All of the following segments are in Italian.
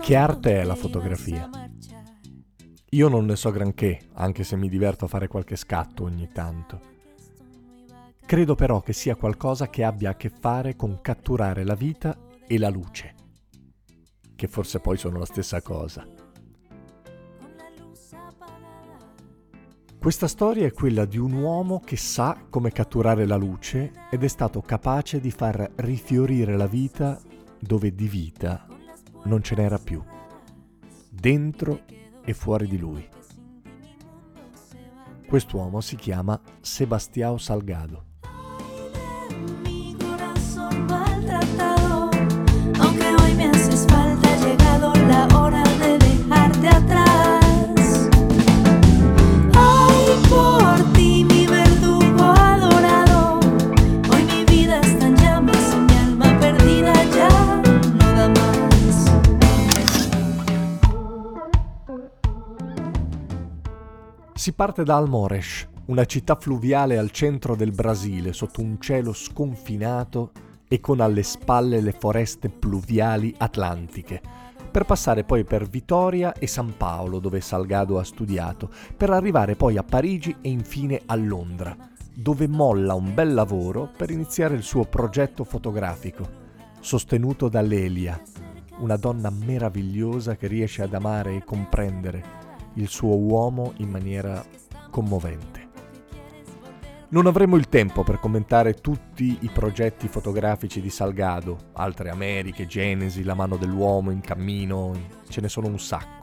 Che arte è la fotografia? Io non ne so granché, anche se mi diverto a fare qualche scatto ogni tanto. Credo però che sia qualcosa che abbia a che fare con catturare la vita e la luce, che forse poi sono la stessa cosa. Questa storia è quella di un uomo che sa come catturare la luce ed è stato capace di far rifiorire la vita dove di vita non ce n'era più, dentro e fuori di lui. Quest'uomo si chiama Sebastião Salgado. Si parte da Almores, una città fluviale al centro del Brasile, sotto un cielo sconfinato e con alle spalle le foreste pluviali atlantiche, per passare poi per Vitoria e San Paolo, dove Salgado ha studiato, per arrivare poi a Parigi e infine a Londra, dove molla un bel lavoro per iniziare il suo progetto fotografico, sostenuto da Lelia, una donna meravigliosa che riesce ad amare e comprendere il suo uomo in maniera commovente. Non avremo il tempo per commentare tutti i progetti fotografici di Salgado, Altre Americhe, Genesi, La mano dell'uomo, In cammino, ce ne sono un sacco.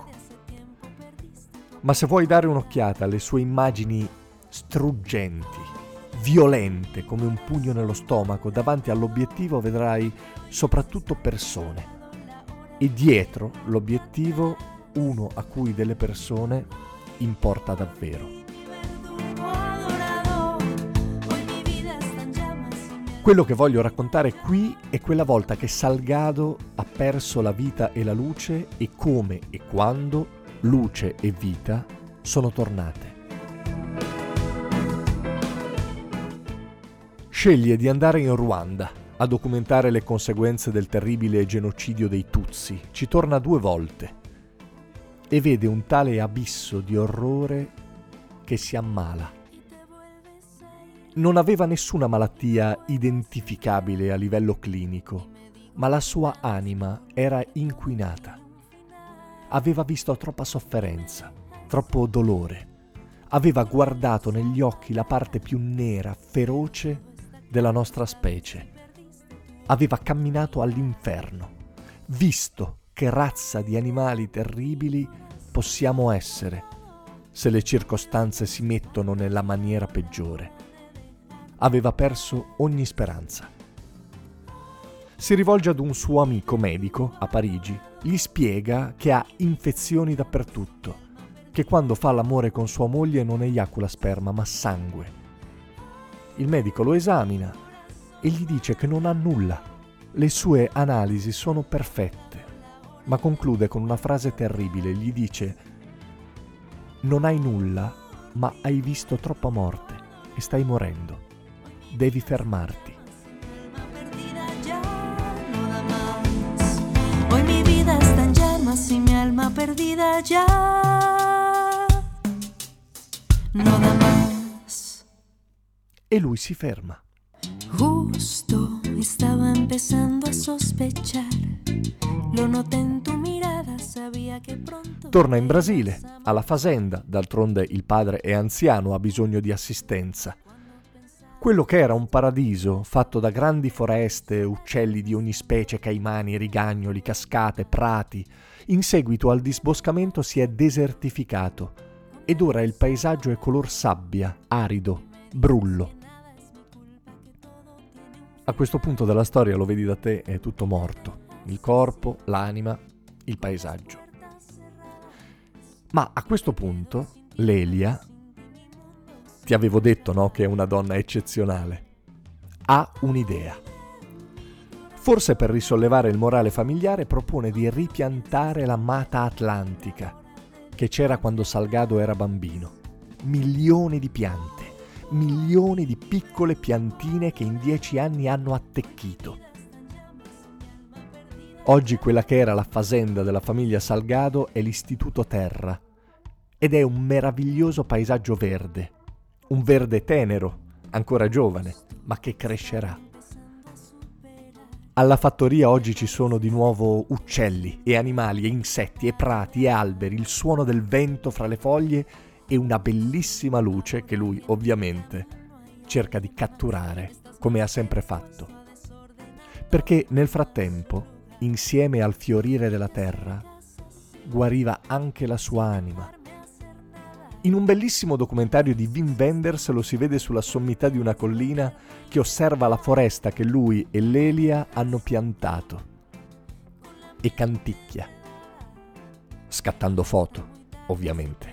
Ma se vuoi dare un'occhiata alle sue immagini struggenti, violente come un pugno nello stomaco, davanti all'obiettivo vedrai soprattutto persone. E dietro l'obiettivo uno a cui delle persone importa davvero. Quello che voglio raccontare qui è quella volta che Salgado ha perso la vita e la luce e come e quando luce e vita sono tornate. Sceglie di andare in Ruanda a documentare le conseguenze del terribile genocidio dei Tutsi. Ci torna due volte e vede un tale abisso di orrore che si ammala. Non aveva nessuna malattia identificabile a livello clinico, ma la sua anima era inquinata. Aveva visto troppa sofferenza, troppo dolore. Aveva guardato negli occhi la parte più nera, feroce della nostra specie. Aveva camminato all'inferno, visto che razza di animali terribili possiamo essere se le circostanze si mettono nella maniera peggiore. Aveva perso ogni speranza. Si rivolge ad un suo amico medico a Parigi, gli spiega che ha infezioni dappertutto, che quando fa l'amore con sua moglie non eiacula sperma ma sangue. Il medico lo esamina e gli dice che non ha nulla. Le sue analisi sono perfette, ma conclude con una frase terribile. Gli dice, non hai nulla, ma hai visto troppa morte e stai morendo. Devi fermarti. Hoy mi vida está en llamas y mi alma perdida ya no da más. E lui si ferma. Justo estaba empezando a sospechar. Torna in Brasile, alla fazenda, d'altronde il padre è anziano, ha bisogno di assistenza. Quello che era un paradiso fatto da grandi foreste, uccelli di ogni specie, caimani, rigagnoli, cascate, prati, In seguito al disboscamento si è desertificato ed ora il paesaggio è color sabbia, arido, brullo. A questo punto della storia, lo vedi da te, è tutto morto. Il corpo, l'anima, il paesaggio. Ma a questo punto, Lelia, ti avevo detto no, che è una donna eccezionale, ha un'idea. Forse per risollevare il morale familiare propone di ripiantare la mata atlantica che c'era quando Salgado era bambino. Milioni di piante, milioni di piccole piantine che in dieci anni hanno attecchito. Oggi quella che era la fazenda della famiglia Salgado è l'Istituto Terra ed è un meraviglioso paesaggio verde, un verde tenero, ancora giovane, ma che crescerà. Alla fattoria oggi ci sono di nuovo uccelli e animali e insetti e prati e alberi, il suono del vento fra le foglie e una bellissima luce che lui ovviamente cerca di catturare come ha sempre fatto. Perché nel frattempo, insieme al fiorire della terra, guariva anche la sua anima in un bellissimo documentario di Wim Wenders lo si vede sulla sommità di una collina che osserva la foresta che lui e Lelia hanno piantato e canticchia, scattando foto, ovviamente.